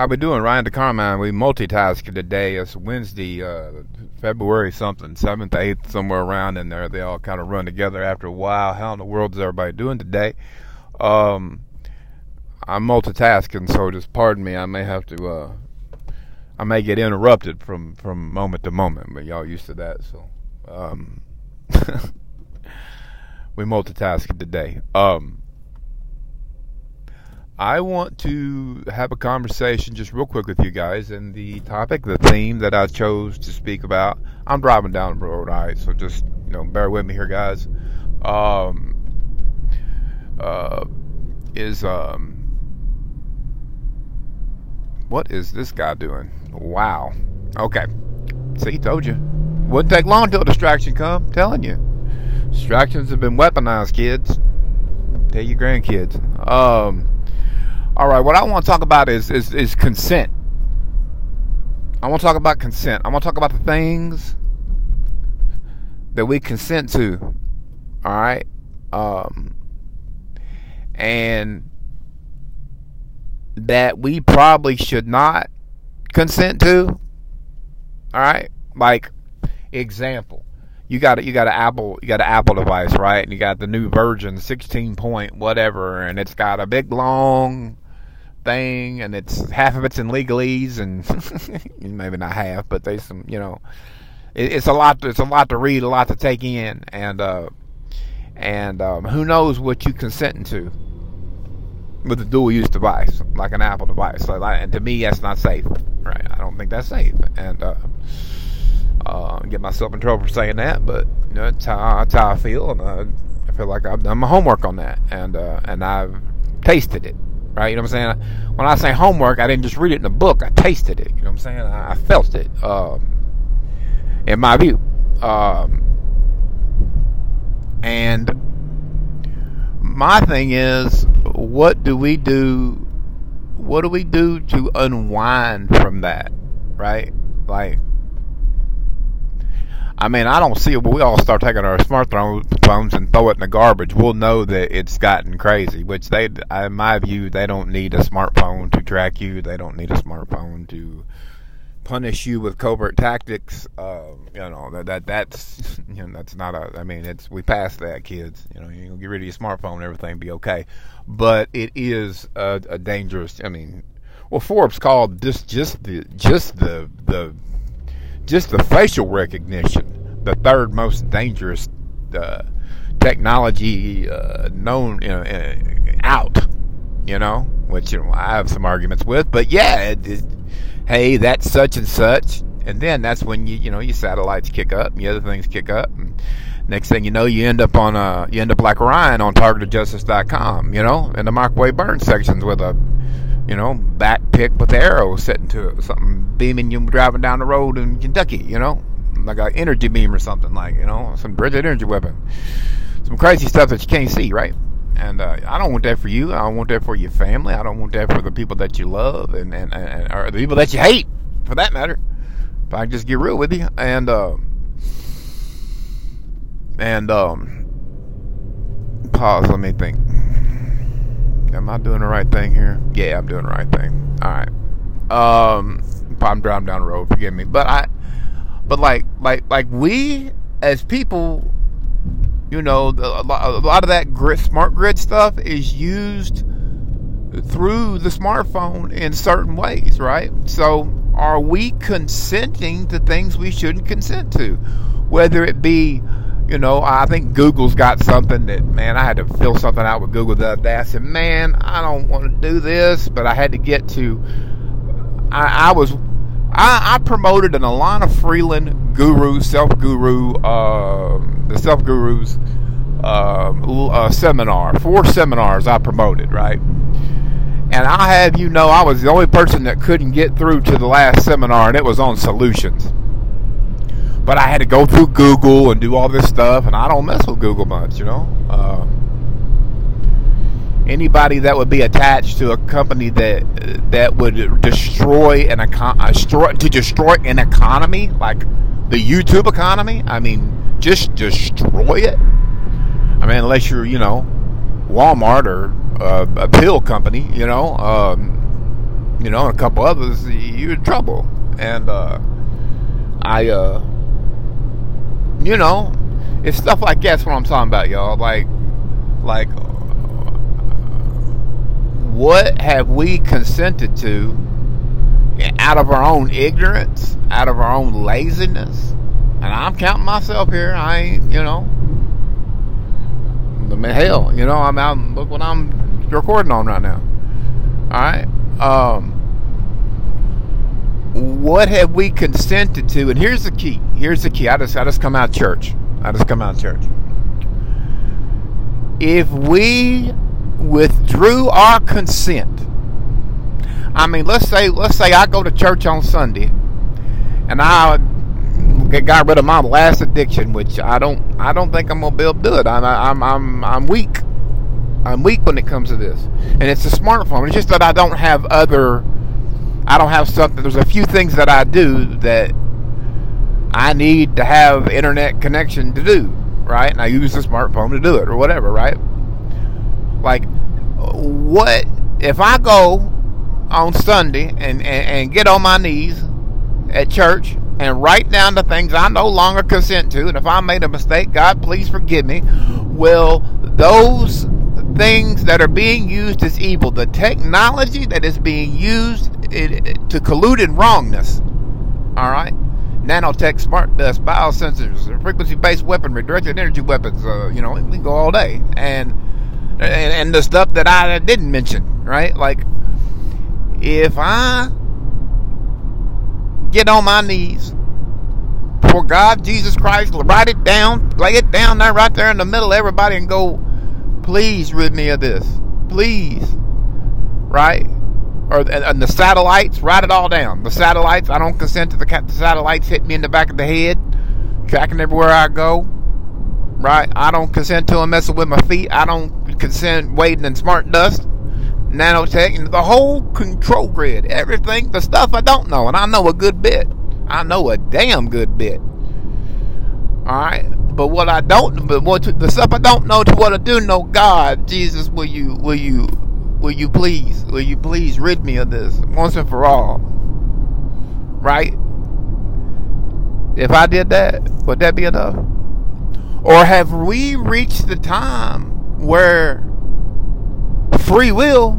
How we doing, Ryan DeCarmine? We multitasking today. It's Wednesday, uh, February something, seventh, eighth, somewhere around in there. They all kind of run together after a while. How in the world is everybody doing today? Um, I'm multitasking, so just pardon me. I may have to, uh, I may get interrupted from from moment to moment, but y'all used to that, so um, we multitasking today. Um. I want to have a conversation just real quick with you guys. And the topic, the theme that I chose to speak about, I'm driving down the road, all right? So just, you know, bear with me here, guys. Um, uh, is, um, what is this guy doing? Wow. Okay. See, he told you. Wouldn't take long till distraction come. Telling you. Distractions have been weaponized, kids. Tell your grandkids. Um, all right, what I want to talk about is, is, is consent. I want to talk about consent. I want to talk about the things that we consent to. All right. Um, and that we probably should not consent to. All right. Like, example you got you got an Apple you got an Apple device, right? And you got the new version, sixteen point whatever, and it's got a big long thing, and it's half of it's in legalese, and maybe not half, but there's some, you know, it, it's a lot. It's a lot to read, a lot to take in, and uh, and um, who knows what you consenting to with a dual use device like an Apple device. So, and to me, that's not safe. Right? I don't think that's safe, and. Uh, uh, get myself in trouble for saying that, but you know, that's how, that's how I feel, and uh, I feel like I've done my homework on that, and uh, and I've tasted it right? You know what I'm saying? When I say homework, I didn't just read it in a book. I tasted it. You know what I'm saying? I, felt it. Um, in my view, um, and my thing is, what do we do? What do we do to unwind from that? Right? Like I mean, I don't see it, but we all start taking our smartphones and throw it in the garbage. We'll know that it's gotten crazy. Which they, in my view, they don't need a smartphone to track you. They don't need a smartphone to punish you with covert tactics. Uh, you know that that that's you know that's not a. I mean, it's we passed that, kids. You know, you get rid of your smartphone, everything be okay. But it is a, a dangerous. I mean, well, Forbes called this just the just the the just the facial recognition, the third most dangerous uh, technology uh, known know, uh, out. You know, which you know I have some arguments with, but yeah, it, it, hey, that's such and such, and then that's when you you know your satellites kick up, and the other things kick up. And, Next thing you know, you end up on a you end up like Ryan on TargetedJustice.com, you know, in the microwave burn sections with a you know, back pick with arrows set into it, something beaming you driving down the road in Kentucky, you know, like an energy beam or something, like, you know, some Bridget energy weapon. Some crazy stuff that you can't see, right? And uh, I don't want that for you. I don't want that for your family. I don't want that for the people that you love and, and, and or the people that you hate, for that matter. If I just get real with you. And, uh, and, um, pause, let me think. Am I doing the right thing here? Yeah, I'm doing the right thing. All right. Um, I'm driving down the road. Forgive me, but I, but like, like, like we as people, you know, a lot of that grid, smart grid stuff is used through the smartphone in certain ways, right? So, are we consenting to things we shouldn't consent to? Whether it be you know, I think Google's got something that, man, I had to fill something out with Google the other day. I said, man, I don't want to do this, but I had to get to, I, I was, I, I, promoted an Elana Freeland guru, self guru, uh, the self gurus uh, uh, seminar, four seminars I promoted, right? And I have you know, I was the only person that couldn't get through to the last seminar, and it was on solutions but I had to go through Google and do all this stuff, and I don't mess with Google much, you know. Uh, anybody that would be attached to a company that that would destroy an econ- to destroy an economy like the YouTube economy. I mean, just destroy it. I mean, unless you're, you know, Walmart or uh, a pill company, you know. Um, you you know, and a couple others, you're in trouble. And uh, I, uh, you know, it's stuff like that's what I'm talking about, y'all. Like, like, what have we consented to out of our own ignorance, out of our own laziness? And I'm counting myself here. I ain't, you know, the hell, you know, I'm out. Look what I'm recording on right now. All right. Um, what have we consented to? And here's the key. Here's the key. I just I just come out of church. I just come out of church. If we withdrew our consent, I mean, let's say let's say I go to church on Sunday, and I got rid of my last addiction, which I don't I don't think I'm gonna be able to do it. I'm I'm I'm I'm weak. I'm weak when it comes to this, and it's a smartphone. It's just that I don't have other. I don't have something. There's a few things that I do that I need to have internet connection to do, right? And I use the smartphone to do it or whatever, right? Like, what if I go on Sunday and, and, and get on my knees at church and write down the things I no longer consent to. And if I made a mistake, God, please forgive me. Will those things that are being used as evil, the technology that is being used to collude in wrongness, all right? Nanotech, smart dust, biosensors, frequency-based weaponry, directed energy weapons. Uh, you know, we go all day, and, and and the stuff that I didn't mention, right? Like, if I get on my knees for God, Jesus Christ, write it down, lay it down there, right there in the middle everybody, and go, please rid me of this. Please. Right? Or and the satellites, write it all down. The satellites, I don't consent to the, the satellites hitting me in the back of the head, tracking everywhere I go. Right? I don't consent to them messing with my feet. I don't consent wading in smart dust nanotech, and the whole control grid, everything, the stuff I don't know, and I know a good bit. I know a damn good bit. All right, but what I don't, but what the stuff I don't know to what I do know, God, Jesus, will you, will you, will you please, will you please rid me of this once and for all? Right? If I did that, would that be enough? Or have we reached the time where free will,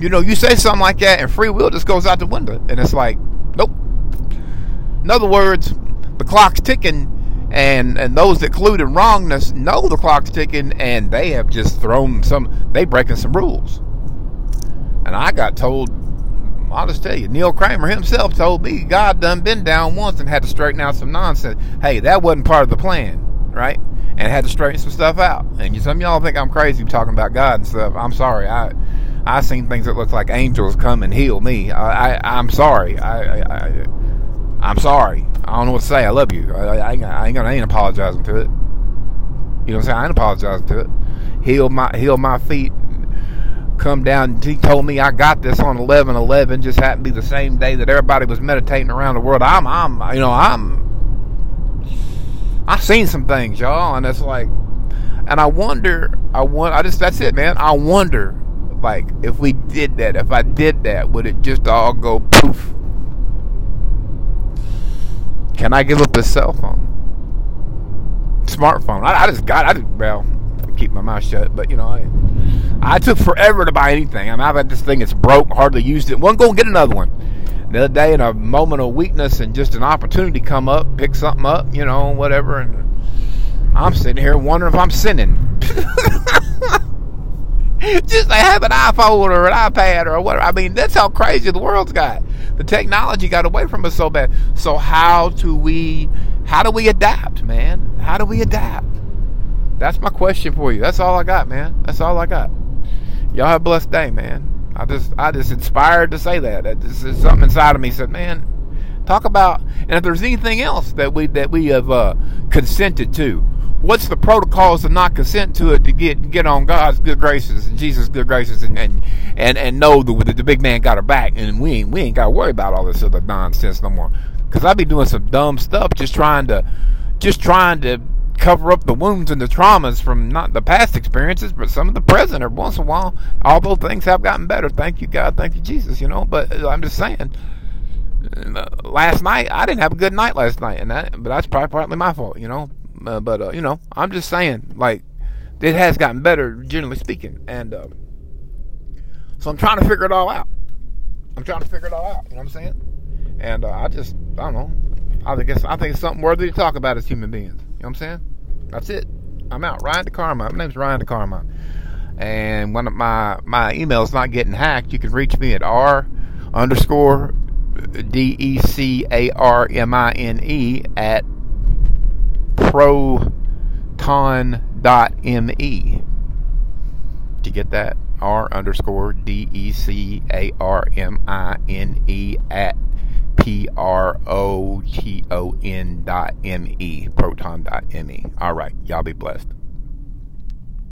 you know, you say something like that and free will just goes out the window. And it's like, nope. In other words, the clock's ticking and and those that collude in wrongness know the clock's ticking and they have just thrown some they breaking some rules. And I got told I'll just tell you, Neil Kramer himself told me God done been down once and had to straighten out some nonsense. Hey, that wasn't part of the plan, right? and had to straighten some stuff out. And some y'all think I'm crazy talking about God and stuff. I'm sorry. I I seen things that look like angels come and heal me. I, I am sorry. I, I, I am sorry. I don't know what to say. I love you. I, I, I ain't gonna I ain't apologizing to it. You know what I'm saying? I ain't apologizing to it. Heal my heal my feet. Come down. He told me I got this on 11-11. Just happened to be the same day that everybody was meditating around the world. I'm I'm you know I'm I've seen some things, y'all, and it's like, and I wonder, I want, I just, that's it, man. I wonder, like, if we did that, if I did that, would it just all go poof? Can I give up a cell phone? Smartphone. I, I just got, I just, well, keep my mouth shut, but you know, I, I took forever to buy anything. I mean, I've had this thing, it's broke, hardly used it. One, go get another one the other day in a moment of weakness and just an opportunity come up, pick something up, you know, whatever, and I'm sitting here wondering if I'm sinning. just to have an iPhone or an iPad or whatever. I mean, that's how crazy the world's got. The technology got away from us so bad. So how do we how do we adapt, man? How do we adapt? That's my question for you. That's all I got, man. That's all I got. Y'all have a blessed day, man. I just I just inspired to say that. This is something inside of me said, man, talk about and if there's anything else that we that we have uh, consented to, what's the protocols to not consent to it to get get on God's good graces and Jesus' good graces and and and, and know that the big man got her back and we ain't we ain't got to worry about all this other nonsense no more. Because I be doing some dumb stuff just trying to just trying to cover up the wounds and the traumas from not the past experiences, but some of the present. Every once in a while, although things have gotten better, thank you God, thank you Jesus. You know, but I'm just saying. Uh, last night, I didn't have a good night last night, and that, but that's probably partly my fault. You know, uh, but uh, you know, I'm just saying, like, it has gotten better, generally speaking, and uh, so I'm trying to figure it all out. I'm trying to figure it all out. You know what I'm saying? And uh, I just, I don't know. I it's, I think it's something worthy to talk about as human beings. You know what I'm saying? That's it. I'm out. Ryan DeCarmine. My name's Ryan DeCarmine. And one of my my email's not getting hacked, you can reach me at r underscore d e c a r m i n e at proton.me. Did you get that? R underscore D E C A R M I N E at P R O T O N dot M E, proton dot M E. All right. Y'all be blessed.